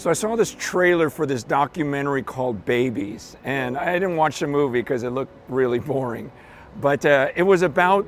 So I saw this trailer for this documentary called Babies, and I didn't watch the movie because it looked really boring. But uh, it was about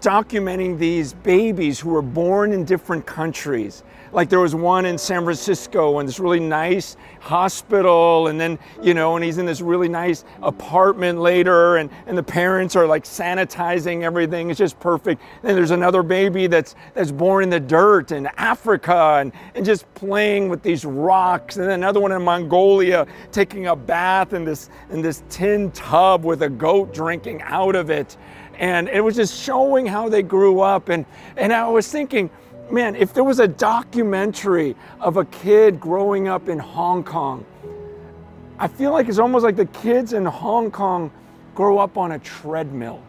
documenting these babies who were born in different countries. Like there was one in San Francisco in this really nice hospital, and then, you know, and he's in this really nice apartment later, and, and the parents are like sanitizing everything. It's just perfect. Then there's another baby that's that's born in the dirt in Africa and, and just playing with these rocks. And then another one in Mongolia taking a bath in this in this tin tub with a goat drinking out of it and it was just showing how they grew up. And, and I was thinking, man, if there was a documentary of a kid growing up in Hong Kong, I feel like it's almost like the kids in Hong Kong grow up on a treadmill.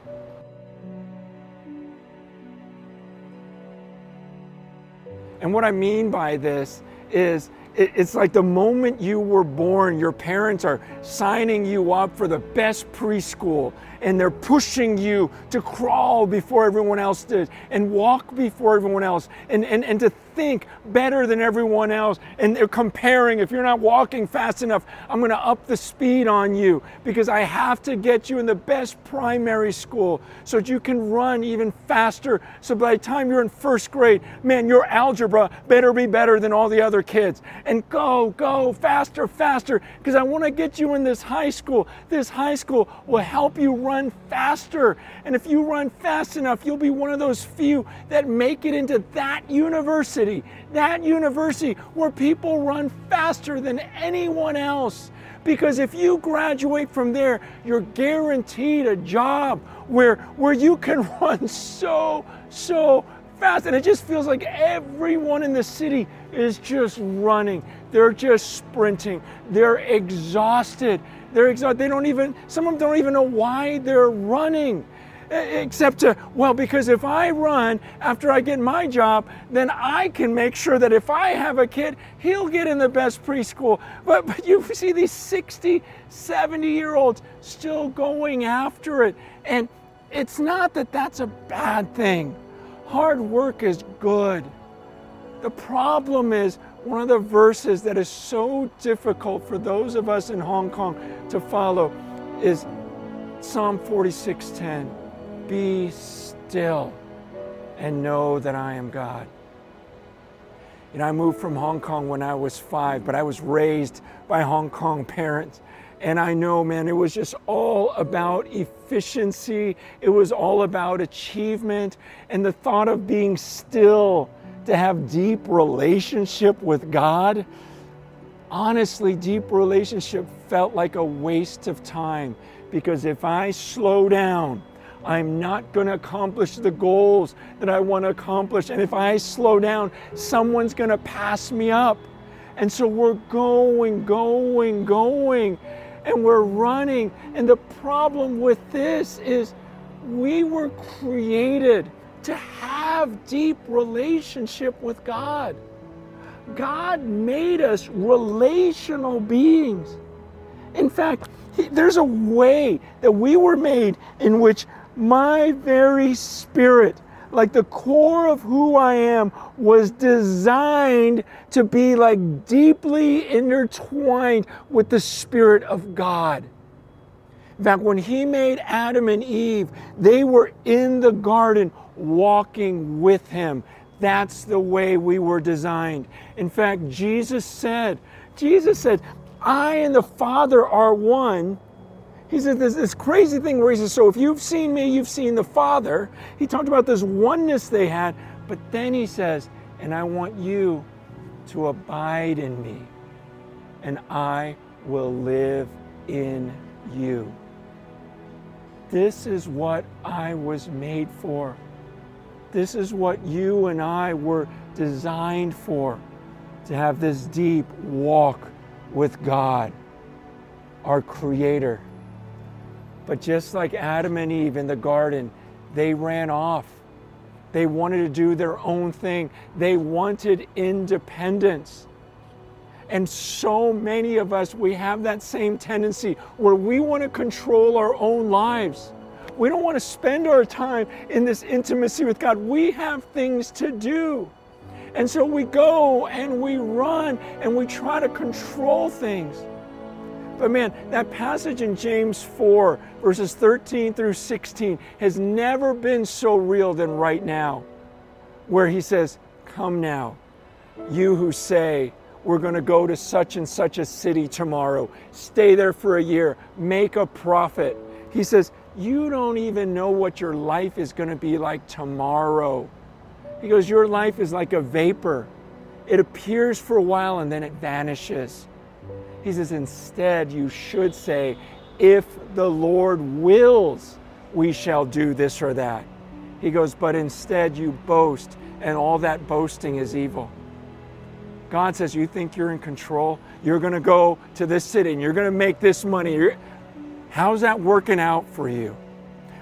And what I mean by this is it's like the moment you were born, your parents are signing you up for the best preschool and they're pushing you to crawl before everyone else did and walk before everyone else and, and, and to think better than everyone else. And they're comparing, if you're not walking fast enough, I'm going to up the speed on you because I have to get you in the best primary school so that you can run even faster. So by the time you're in first grade, man, your algebra better be better than all the other kids. And go, go faster, faster because I want to get you in this high school. This high school will help you run faster. And if you run fast enough, you'll be one of those few that make it into that university university, that university where people run faster than anyone else. Because if you graduate from there, you're guaranteed a job where, where you can run so, so fast. And it just feels like everyone in the city is just running. They're just sprinting. They're exhausted. They're exhausted. They don't even, some of them don't even know why they're running except to, well, because if I run after I get my job, then I can make sure that if I have a kid, he'll get in the best preschool. But, but you see these 60, 70 year olds still going after it. And it's not that that's a bad thing. Hard work is good. The problem is one of the verses that is so difficult for those of us in Hong Kong to follow is Psalm 46:10 be still and know that I am God. You know, I moved from Hong Kong when I was five, but I was raised by Hong Kong parents. And I know, man, it was just all about efficiency. It was all about achievement. And the thought of being still to have deep relationship with God, honestly, deep relationship felt like a waste of time. Because if I slow down, I'm not going to accomplish the goals that I want to accomplish. And if I slow down, someone's going to pass me up. And so we're going, going, going, and we're running. And the problem with this is we were created to have deep relationship with God. God made us relational beings. In fact, there's a way that we were made in which my very spirit, like the core of who I am, was designed to be like deeply intertwined with the Spirit of God. In fact, when He made Adam and Eve, they were in the garden walking with Him. That's the way we were designed. In fact, Jesus said, Jesus said, I and the Father are one he said there's this crazy thing where he says, So if you've seen me, you've seen the Father. He talked about this oneness they had, but then he says, And I want you to abide in me, and I will live in you. This is what I was made for. This is what you and I were designed for to have this deep walk with God, our Creator. But just like Adam and Eve in the garden, they ran off. They wanted to do their own thing. They wanted independence. And so many of us, we have that same tendency where we want to control our own lives. We don't want to spend our time in this intimacy with God. We have things to do. And so we go and we run and we try to control things. But man, that passage in James 4, verses 13 through 16, has never been so real than right now, where he says, Come now, you who say, we're going to go to such and such a city tomorrow, stay there for a year, make a profit. He says, You don't even know what your life is going to be like tomorrow. He goes, Your life is like a vapor. It appears for a while and then it vanishes. He says, Instead, you should say, If the Lord wills, we shall do this or that. He goes, But instead, you boast, and all that boasting is evil. God says, You think you're in control? You're going to go to this city and you're going to make this money. You're... How's that working out for you?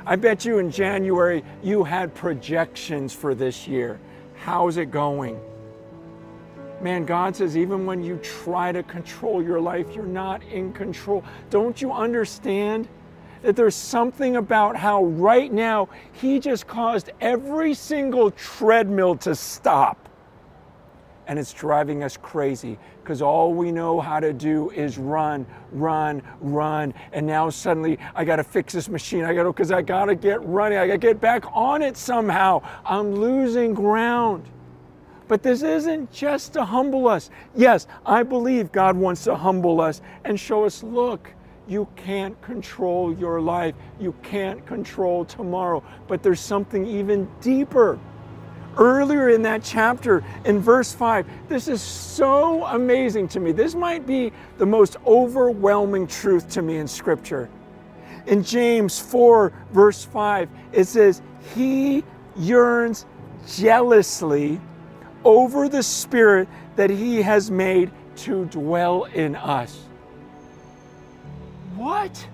I bet you in January you had projections for this year. How's it going? Man, God says, even when you try to control your life, you're not in control. Don't you understand that there's something about how right now He just caused every single treadmill to stop? and it's driving us crazy because all we know how to do is run, run, run. And now suddenly I got to fix this machine. I got to, because I got to get running. I got to get back on it somehow. I'm losing ground. But this isn't just to humble us. Yes, I believe God wants to humble us and show us look, you can't control your life. You can't control tomorrow. But there's something even deeper earlier in that chapter in verse 5. This is so amazing to me. This might be the most overwhelming truth to me in Scripture. In James 4, verse 5, it says, He yearns jealously over the Spirit that He has made to dwell in us. What?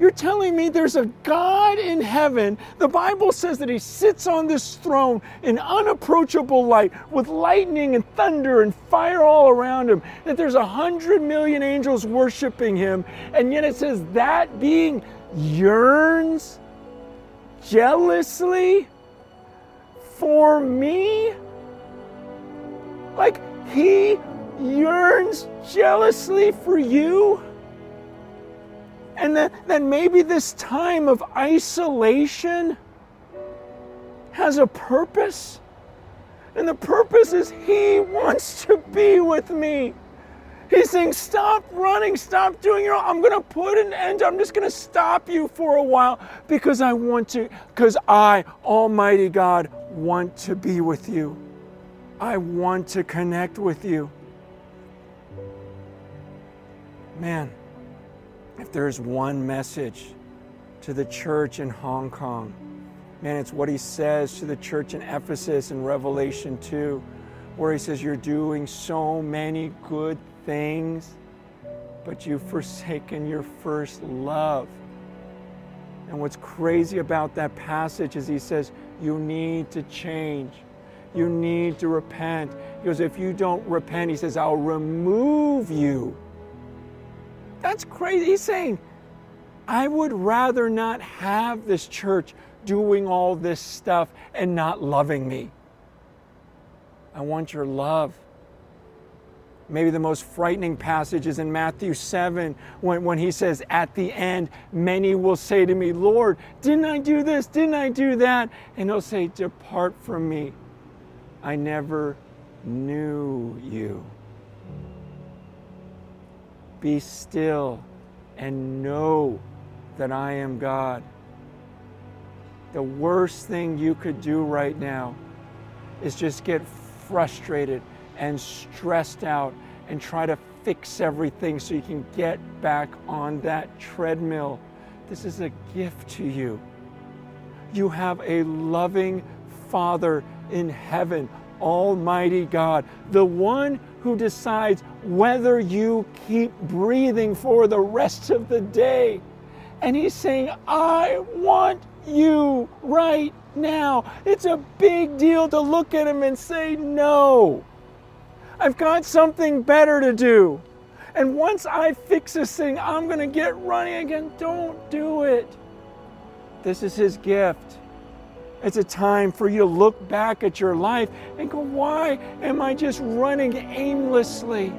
You're telling me there's a God in heaven. The Bible says that He sits on this throne in unapproachable light with lightning and thunder and fire all around Him. That there's a hundred million angels worshiping Him. And yet it says that being yearns jealously for me? Like He yearns jealously for you? And that, that maybe this time of isolation has a purpose. And the purpose is He wants to be with me. He's saying, Stop running, stop doing your. I'm to put an end. I'm just to stop you for a while because I want to, because I, Almighty God, want to be with you. I want to connect with you. Man. If there's one message to the church in Hong Kong, man, it's what he says to the church in Ephesus in Revelation 2, where he says, You're doing so many good things, but you've forsaken your first love. And what's crazy about that passage is he says, You need to change. You need to repent. He goes, If you don't repent, he says, I'll remove you that's crazy. He's saying, I would rather not have this church doing all this stuff and not loving me. I want your love. Maybe the most frightening passage is in Matthew 7 when, when he says, At the end, many will say to me, Lord, didn't I do this? Didn't I do that? And he'll say, Depart from me. I never knew you. Be still and know that I am God. The worst thing you could do right now is just get frustrated and stressed out and try to fix everything so you can get back on that treadmill. This is a gift to you. You have a loving Father in heaven, Almighty God, the one who decides whether you keep breathing for the rest of the day. And he's saying, I want you right now. It's a big deal to look at him and say, No, I've got something better to do. And once I fix this thing, I'm going to get running again. Don't do it. This is his gift. It's a time for you to look back at your life and go, why am I just running aimlessly?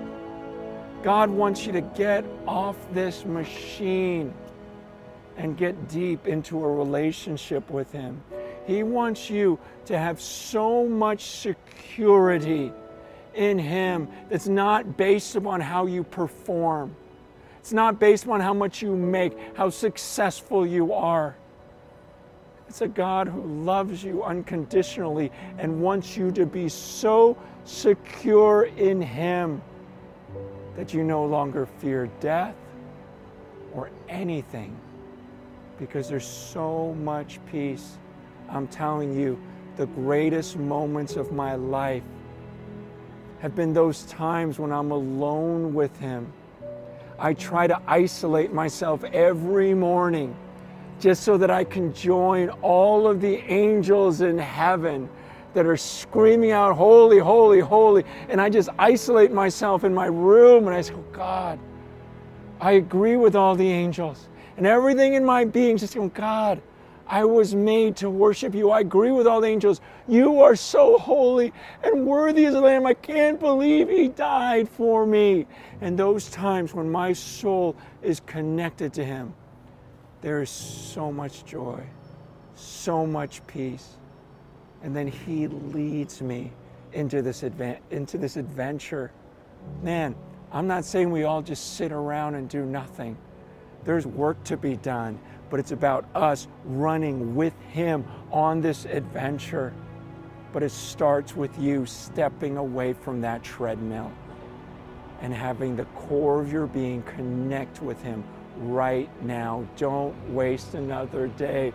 God wants you to get off this machine and get deep into a relationship with Him. He wants you to have so much security in Him that's not based upon how you perform. It's not based upon how much you make, how successful you are. It's a God who loves you unconditionally and wants you to be so secure in Him that you no longer fear death or anything because there's so much peace. I'm telling you, the greatest moments of my life have been those times when I'm alone with Him. I try to isolate myself every morning just so that I can join all of the angels in heaven that are screaming out, Holy, holy, holy. And I just isolate myself in my room and I say, oh, God, I agree with all the angels. And everything in my being just going, oh, God, I was made to worship you. I agree with all the angels. You are so holy and worthy as a lamb. I can't believe he died for me. And those times when my soul is connected to him, there is so much joy, so much peace. And then he leads me into this, into this adventure. Man, I'm not saying we all just sit around and do nothing. There's work to be done, but it's about us running with him on this adventure. But it starts with you stepping away from that treadmill and having the core of your being connect with him right now. Don't waste another day.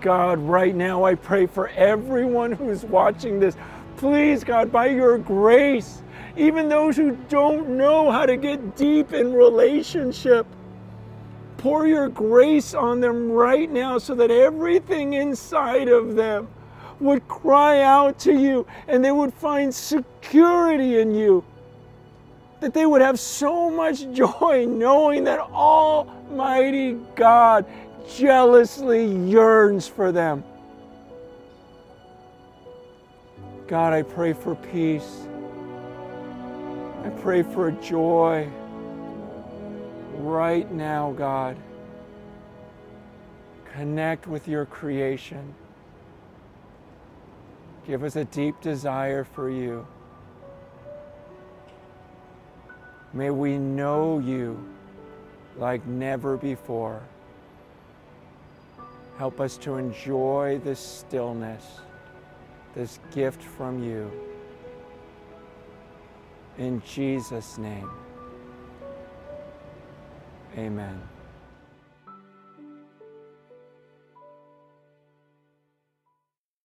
God, right now I pray for everyone who's watching this. Please, God, by your grace, even those who don't know how to get deep in relationship, pour your grace on them right now so that everything inside of them would cry out to you and they would find security in you that they would have so much joy knowing that Almighty God jealously yearns for them. God, I pray for peace. I pray for joy right now, God. Connect with your creation. Give us a deep desire for you. May we know you like never before. Help us to enjoy this stillness, this gift from you. In Jesus' name, amen.